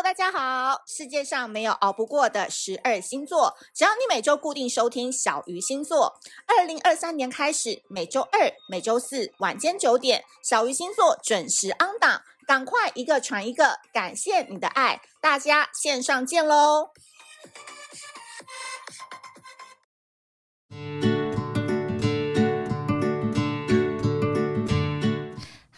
大家好！世界上没有熬不过的十二星座，只要你每周固定收听小鱼星座。二零二三年开始，每周二、每周四晚间九点，小鱼星座准时 on 档，赶快一个传一个，感谢你的爱，大家线上见喽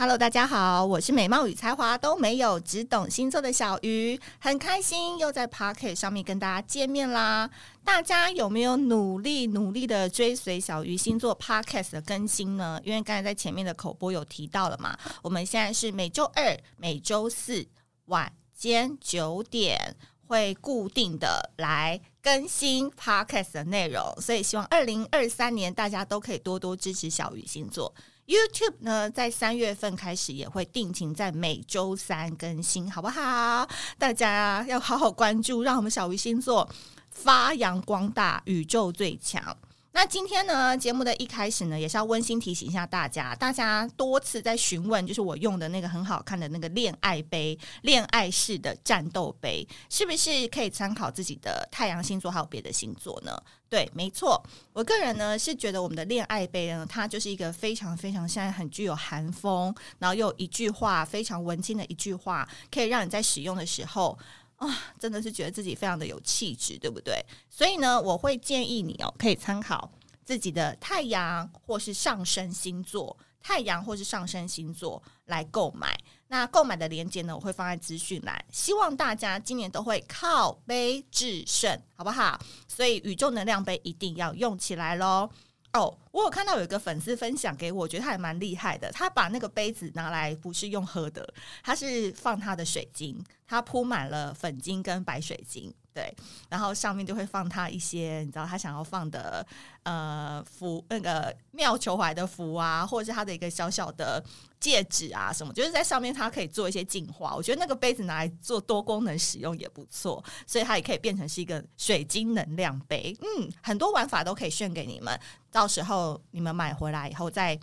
！Hello，大家好，我是美貌与才华都没有，只懂星座的小鱼，很开心又在 Pocket 上面跟大家见面啦。大家有没有努力努力的追随小鱼星座 Podcast 的更新呢？因为刚才在前面的口播有提到了嘛，我们现在是每周二、每周四晚间九点会固定的来更新 Podcast 的内容，所以希望二零二三年大家都可以多多支持小鱼星座。YouTube 呢，在三月份开始也会定情在每周三更新，好不好？大家要好好关注，让我们小鱼星座发扬光大，宇宙最强。那今天呢，节目的一开始呢，也是要温馨提醒一下大家，大家多次在询问，就是我用的那个很好看的那个恋爱杯，恋爱式的战斗杯，是不是可以参考自己的太阳星座还有别的星座呢？对，没错，我个人呢是觉得我们的恋爱杯呢，它就是一个非常非常现在很具有韩风，然后又有一句话非常文青的一句话，可以让你在使用的时候。啊、真的是觉得自己非常的有气质，对不对？所以呢，我会建议你哦，可以参考自己的太阳或是上升星座，太阳或是上升星座来购买。那购买的链接呢，我会放在资讯栏。希望大家今年都会靠杯制胜，好不好？所以宇宙能量杯一定要用起来喽。哦，我有看到有一个粉丝分享给我，我觉得他还蛮厉害的。他把那个杯子拿来不是用喝的，他是放他的水晶，他铺满了粉晶跟白水晶。对，然后上面就会放他一些，你知道他想要放的，呃，符那个妙求怀的符啊，或者是他的一个小小的戒指啊什么，就是在上面它可以做一些净化。我觉得那个杯子拿来做多功能使用也不错，所以它也可以变成是一个水晶能量杯。嗯，很多玩法都可以炫给你们，到时候你们买回来以后再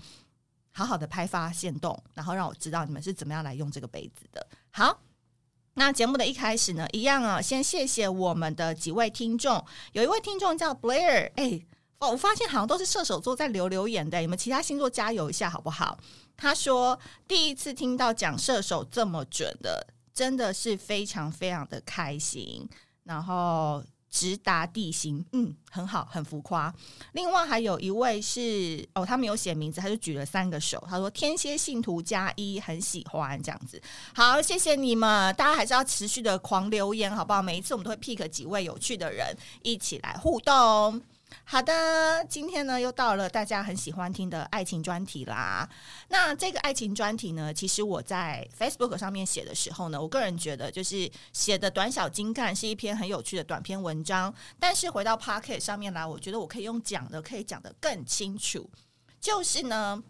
好好的拍发现动，然后让我知道你们是怎么样来用这个杯子的。好。那节目的一开始呢，一样啊，先谢谢我们的几位听众。有一位听众叫 Blair，哎，哦，我发现好像都是射手座在留留言的，你们其他星座加油一下好不好？他说第一次听到讲射手这么准的，真的是非常非常的开心。然后。直达地心，嗯，很好，很浮夸。另外还有一位是哦，他没有写名字，他就举了三个手，他说天蝎信徒加一，很喜欢这样子。好，谢谢你们，大家还是要持续的狂留言，好不好？每一次我们都会 pick 几位有趣的人一起来互动。好的，今天呢又到了大家很喜欢听的爱情专题啦。那这个爱情专题呢，其实我在 Facebook 上面写的时候呢，我个人觉得就是写的短小精干，是一篇很有趣的短篇文章。但是回到 Podcast 上面来，我觉得我可以用讲的，可以讲得更清楚。就是呢，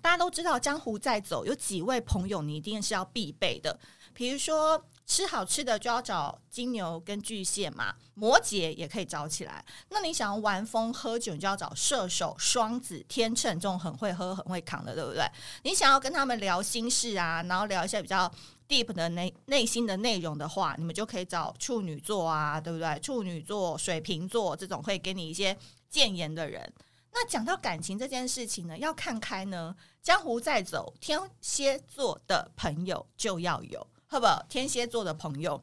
大家都知道江湖在走，有几位朋友你一定是要必备的，比如说。吃好吃的就要找金牛跟巨蟹嘛，摩羯也可以找起来。那你想要玩疯喝酒，你就要找射手、双子、天秤这种很会喝、很会扛的，对不对？你想要跟他们聊心事啊，然后聊一些比较 deep 的内内心的内容的话，你们就可以找处女座啊，对不对？处女座、水瓶座这种会给你一些建言的人。那讲到感情这件事情呢，要看开呢，江湖在走，天蝎座的朋友就要有。不？天蝎座的朋友，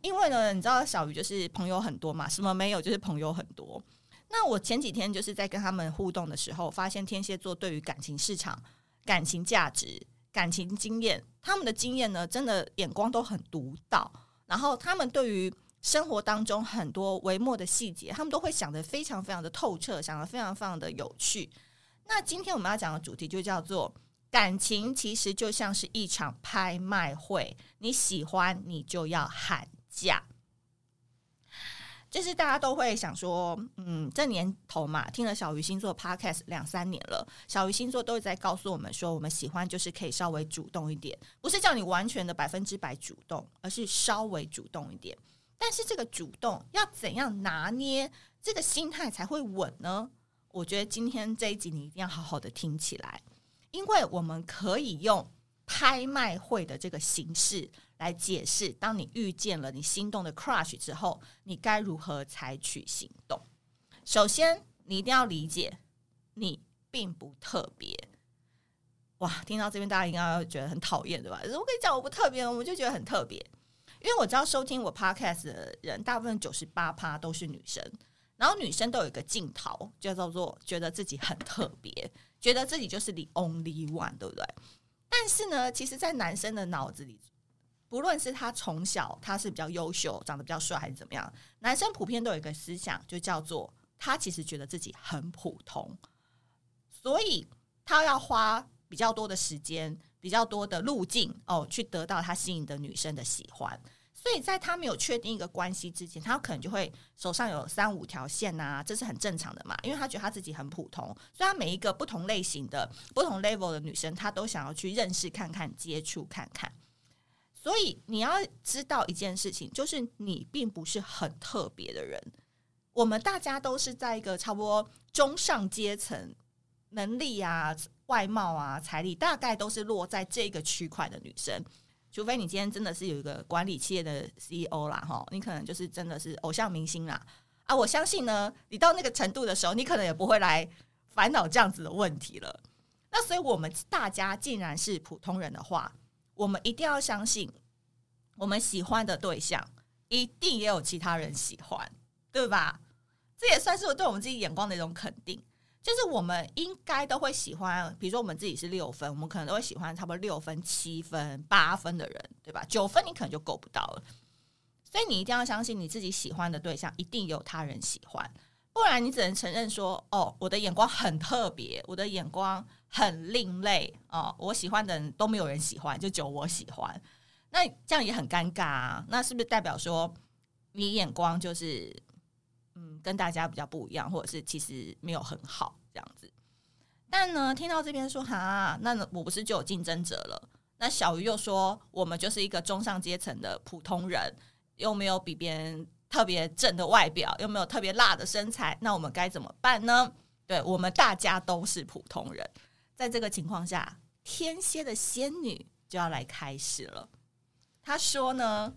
因为呢，你知道小鱼就是朋友很多嘛，什么没有就是朋友很多。那我前几天就是在跟他们互动的时候，发现天蝎座对于感情市场、感情价值、感情经验，他们的经验呢，真的眼光都很独到。然后他们对于生活当中很多微末的细节，他们都会想得非常非常的透彻，想得非常非常的有趣。那今天我们要讲的主题就叫做。感情其实就像是一场拍卖会，你喜欢你就要喊价。就是大家都会想说，嗯，这年头嘛，听了小鱼星座 Podcast 两三年了，小鱼星座都在告诉我们说，我们喜欢就是可以稍微主动一点，不是叫你完全的百分之百主动，而是稍微主动一点。但是这个主动要怎样拿捏，这个心态才会稳呢？我觉得今天这一集你一定要好好的听起来。因为我们可以用拍卖会的这个形式来解释，当你遇见了你心动的 crush 之后，你该如何采取行动。首先，你一定要理解，你并不特别。哇，听到这边大家应该要觉得很讨厌，对吧？我跟你讲，我不特别，我就觉得很特别，因为我知道收听我 podcast 的人，大部分九十八趴都是女生，然后女生都有一个镜头，就叫做觉得自己很特别，觉得自己就是 the only one，对不对？但是呢，其实，在男生的脑子里，不论是他从小他是比较优秀，长得比较帅，还是怎么样，男生普遍都有一个思想，就叫做他其实觉得自己很普通，所以他要花比较多的时间、比较多的路径哦，去得到他心仪的女生的喜欢。所以在他没有确定一个关系之前，他可能就会手上有三五条线啊，这是很正常的嘛。因为他觉得他自己很普通，所以他每一个不同类型的、不同 level 的女生，他都想要去认识看看、接触看看。所以你要知道一件事情，就是你并不是很特别的人。我们大家都是在一个差不多中上阶层，能力啊、外貌啊、财力大概都是落在这个区块的女生。除非你今天真的是有一个管理企业的 CEO 啦，哈，你可能就是真的是偶像明星啦啊！我相信呢，你到那个程度的时候，你可能也不会来烦恼这样子的问题了。那所以，我们大家既然是普通人的话，我们一定要相信，我们喜欢的对象一定也有其他人喜欢，对吧？这也算是我对我们自己眼光的一种肯定。就是我们应该都会喜欢，比如说我们自己是六分，我们可能都会喜欢差不多六分、七分、八分的人，对吧？九分你可能就够不到了。所以你一定要相信你自己喜欢的对象一定有他人喜欢，不然你只能承认说：“哦，我的眼光很特别，我的眼光很另类哦，我喜欢的人都没有人喜欢，就只有我喜欢。”那这样也很尴尬啊！那是不是代表说你眼光就是？嗯，跟大家比较不一样，或者是其实没有很好这样子。但呢，听到这边说哈，那我不是就有竞争者了？那小鱼又说，我们就是一个中上阶层的普通人，又没有比别人特别正的外表，又没有特别辣的身材，那我们该怎么办呢？对，我们大家都是普通人，在这个情况下，天蝎的仙女就要来开始了。她说呢。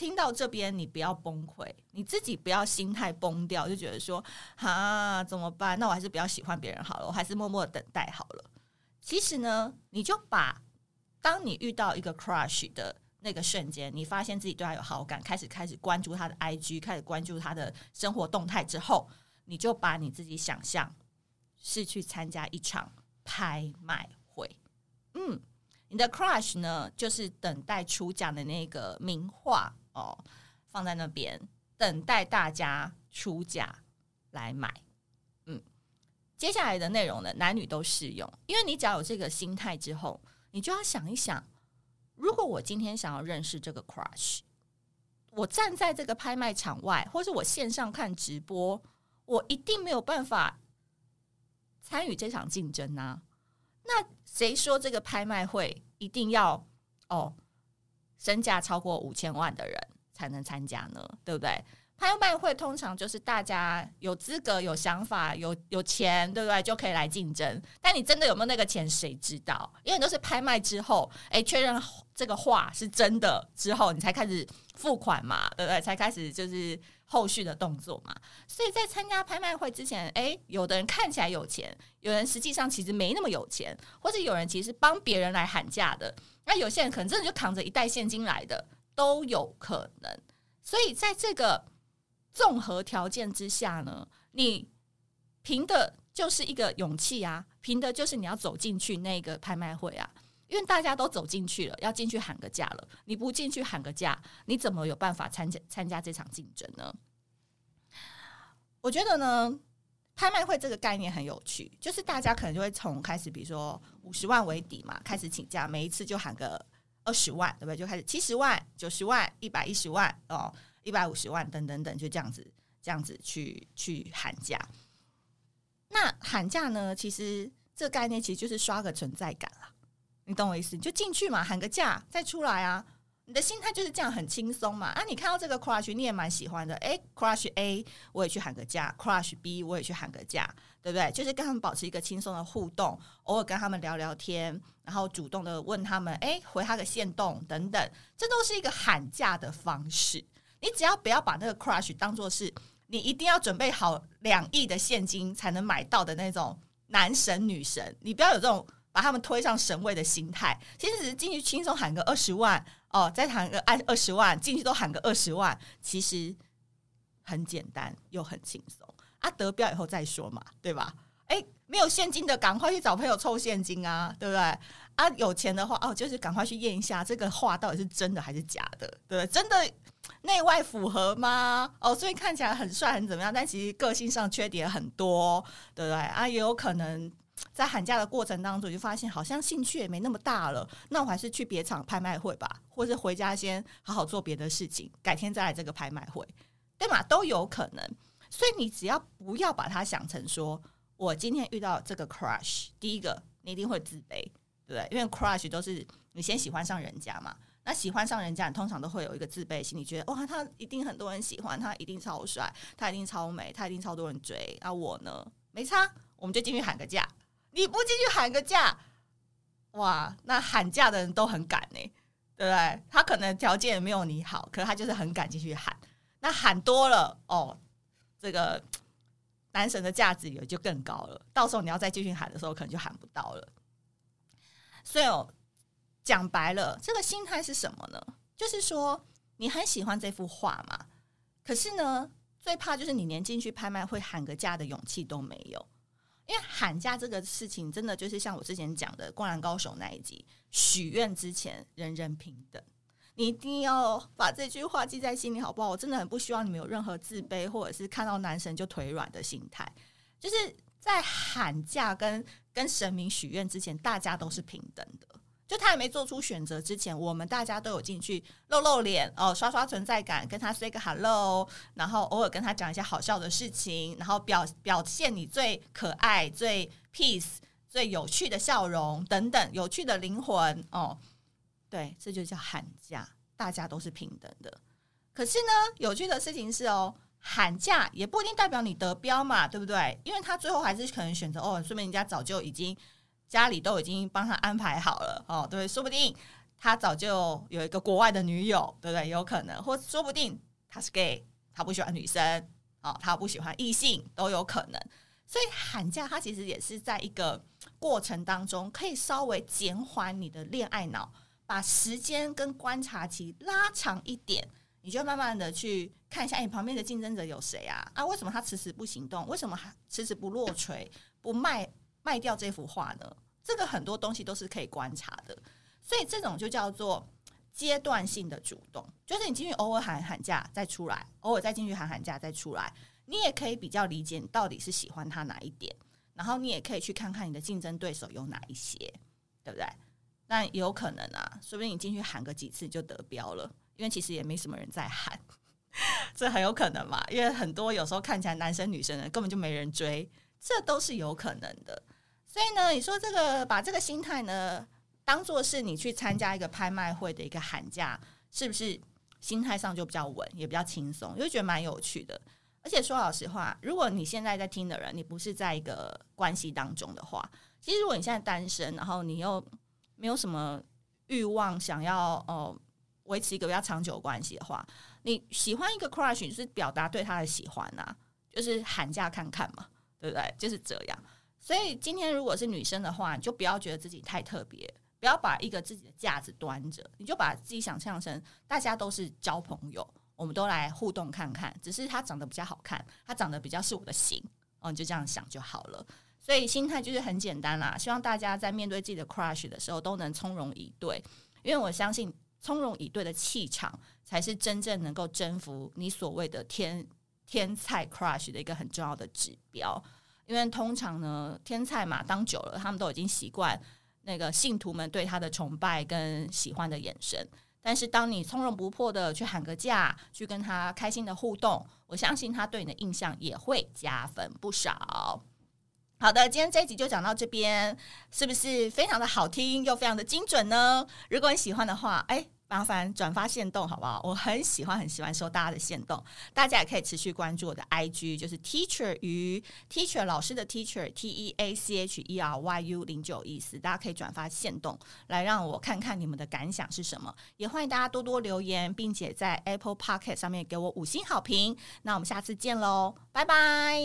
听到这边，你不要崩溃，你自己不要心态崩掉，就觉得说啊怎么办？那我还是不要喜欢别人好了，我还是默默等待好了。其实呢，你就把当你遇到一个 crush 的那个瞬间，你发现自己对他有好感，开始开始关注他的 IG，开始关注他的生活动态之后，你就把你自己想象是去参加一场拍卖会，嗯，你的 crush 呢，就是等待出奖的那个名画。哦，放在那边等待大家出价来买。嗯，接下来的内容呢，男女都适用。因为你只要有这个心态之后，你就要想一想，如果我今天想要认识这个 crush，我站在这个拍卖场外，或者我线上看直播，我一定没有办法参与这场竞争呐、那谁说这个拍卖会一定要哦？身价超过五千万的人才能参加呢，对不对？拍卖会通常就是大家有资格、有想法、有有钱，对不对？就可以来竞争。但你真的有没有那个钱，谁知道？因为都是拍卖之后，诶，确认这个画是真的之后，你才开始付款嘛，对不对？才开始就是后续的动作嘛。所以在参加拍卖会之前，诶，有的人看起来有钱，有人实际上其实没那么有钱，或者有人其实帮别人来喊价的。那有些人可能真的就扛着一袋现金来的，都有可能。所以在这个综合条件之下呢，你凭的就是一个勇气啊，凭的就是你要走进去那个拍卖会啊，因为大家都走进去了，要进去喊个价了。你不进去喊个价，你怎么有办法参加参加这场竞争呢？我觉得呢，拍卖会这个概念很有趣，就是大家可能就会从开始，比如说五十万为底嘛，开始请价，每一次就喊个二十万，对不对？就开始七十万、九十万、一百一十万哦，一百五十万等等等，就这样子，这样子去去喊价。那喊价呢，其实这个概念其实就是刷个存在感啦，你懂我意思？你就进去嘛，喊个价，再出来啊。你的心态就是这样很轻松嘛。啊，你看到这个 crush 你也蛮喜欢的，哎，crush A 我也去喊个价，crush B 我也去喊个价，对不对？就是跟他们保持一个轻松的互动，偶尔跟他们聊聊天，然后主动的问他们，哎，回他个线动等等，这都是一个喊价的方式。你只要不要把那个 crush 当做是你一定要准备好两亿的现金才能买到的那种男神女神，你不要有这种把他们推上神位的心态。其实只是进去轻松喊个二十万哦，再喊个按二十万进去都喊个二十万，其实很简单又很轻松啊。得标以后再说嘛，对吧？诶，没有现金的赶快去找朋友凑现金啊，对不对？啊，有钱的话哦，就是赶快去验一下这个话到底是真的还是假的，对不对？真的。内外符合吗？哦，所以看起来很帅很怎么样，但其实个性上缺点很多，对不对啊？也有可能在喊价的过程当中，就发现好像兴趣也没那么大了，那我还是去别场拍卖会吧，或是回家先好好做别的事情，改天再来这个拍卖会，对吗？都有可能。所以你只要不要把它想成说，我今天遇到这个 crush，第一个你一定会自卑，对不对？因为 crush 都是你先喜欢上人家嘛。那喜欢上人家，你通常都会有一个自卑心理，觉得哇，他一定很多人喜欢，他一定超帅，他一定超美，他一定超多人追。那我呢？没差，我们就进去喊个价。你不进去喊个价，哇，那喊价的人都很敢呢，对不对？他可能条件也没有你好，可是他就是很敢进去喊。那喊多了哦，这个男神的价值也就更高了。到时候你要再继续喊的时候，可能就喊不到了。所以哦。讲白了，这个心态是什么呢？就是说，你很喜欢这幅画嘛，可是呢，最怕就是你连进去拍卖会喊个价的勇气都没有。因为喊价这个事情，真的就是像我之前讲的《灌篮高手》那一集，许愿之前人人平等，你一定要把这句话记在心里，好不好？我真的很不希望你们有任何自卑，或者是看到男神就腿软的心态。就是在喊价跟跟神明许愿之前，大家都是平等的。就他还没做出选择之前，我们大家都有进去露露脸哦，刷刷存在感，跟他 say 个 hello，然后偶尔跟他讲一些好笑的事情，然后表表现你最可爱、最 peace、最有趣的笑容等等，有趣的灵魂哦。对，这就叫喊价，大家都是平等的。可是呢，有趣的事情是哦，喊价也不一定代表你得标嘛，对不对？因为他最后还是可能选择哦，说明人家早就已经。家里都已经帮他安排好了哦，对，说不定他早就有一个国外的女友，对不对？有可能，或说不定他是 gay，他不喜欢女生哦，他不喜欢异性都有可能。所以喊价，它其实也是在一个过程当中，可以稍微减缓你的恋爱脑，把时间跟观察期拉长一点，你就慢慢的去看一下，你旁边的竞争者有谁啊？啊，为什么他迟迟不行动？为什么还迟迟不落锤不卖？卖掉这幅画呢？这个很多东西都是可以观察的，所以这种就叫做阶段性的主动，就是你进去偶尔喊喊价再出来，偶尔再进去喊喊价再出来，你也可以比较理解你到底是喜欢他哪一点，然后你也可以去看看你的竞争对手有哪一些，对不对？那有可能啊，说不定你进去喊个几次就得标了，因为其实也没什么人在喊，这很有可能嘛，因为很多有时候看起来男生女生的根本就没人追，这都是有可能的。所以呢，你说这个把这个心态呢，当做是你去参加一个拍卖会的一个喊价，是不是心态上就比较稳，也比较轻松，就觉得蛮有趣的。而且说老实话，如果你现在在听的人，你不是在一个关系当中的话，其实如果你现在单身，然后你又没有什么欲望想要哦维持一个比较长久关系的话，你喜欢一个 crush，就是表达对他的喜欢呐，就是喊价看看嘛，对不对？就是这样。所以今天如果是女生的话，你就不要觉得自己太特别，不要把一个自己的架子端着，你就把自己想象成大家都是交朋友，我们都来互动看看。只是他长得比较好看，他长得比较是我的型，哦，你就这样想就好了。所以心态就是很简单啦，希望大家在面对自己的 crush 的时候都能从容以对，因为我相信从容以对的气场才是真正能够征服你所谓的天天菜 crush 的一个很重要的指标。因为通常呢，天菜嘛，当久了，他们都已经习惯那个信徒们对他的崇拜跟喜欢的眼神。但是，当你从容不迫的去喊个价，去跟他开心的互动，我相信他对你的印象也会加分不少。好的，今天这一集就讲到这边，是不是非常的好听又非常的精准呢？如果你喜欢的话，哎。麻烦转发限动好不好？我很喜欢很喜欢收大家的限动，大家也可以持续关注我的 IG，就是 Teacher 于 Teacher 老师的 Teacher T E A C H E R Y U 零九一四，大家可以转发限动来让我看看你们的感想是什么，也欢迎大家多多留言，并且在 Apple Pocket 上面给我五星好评。那我们下次见喽，拜拜。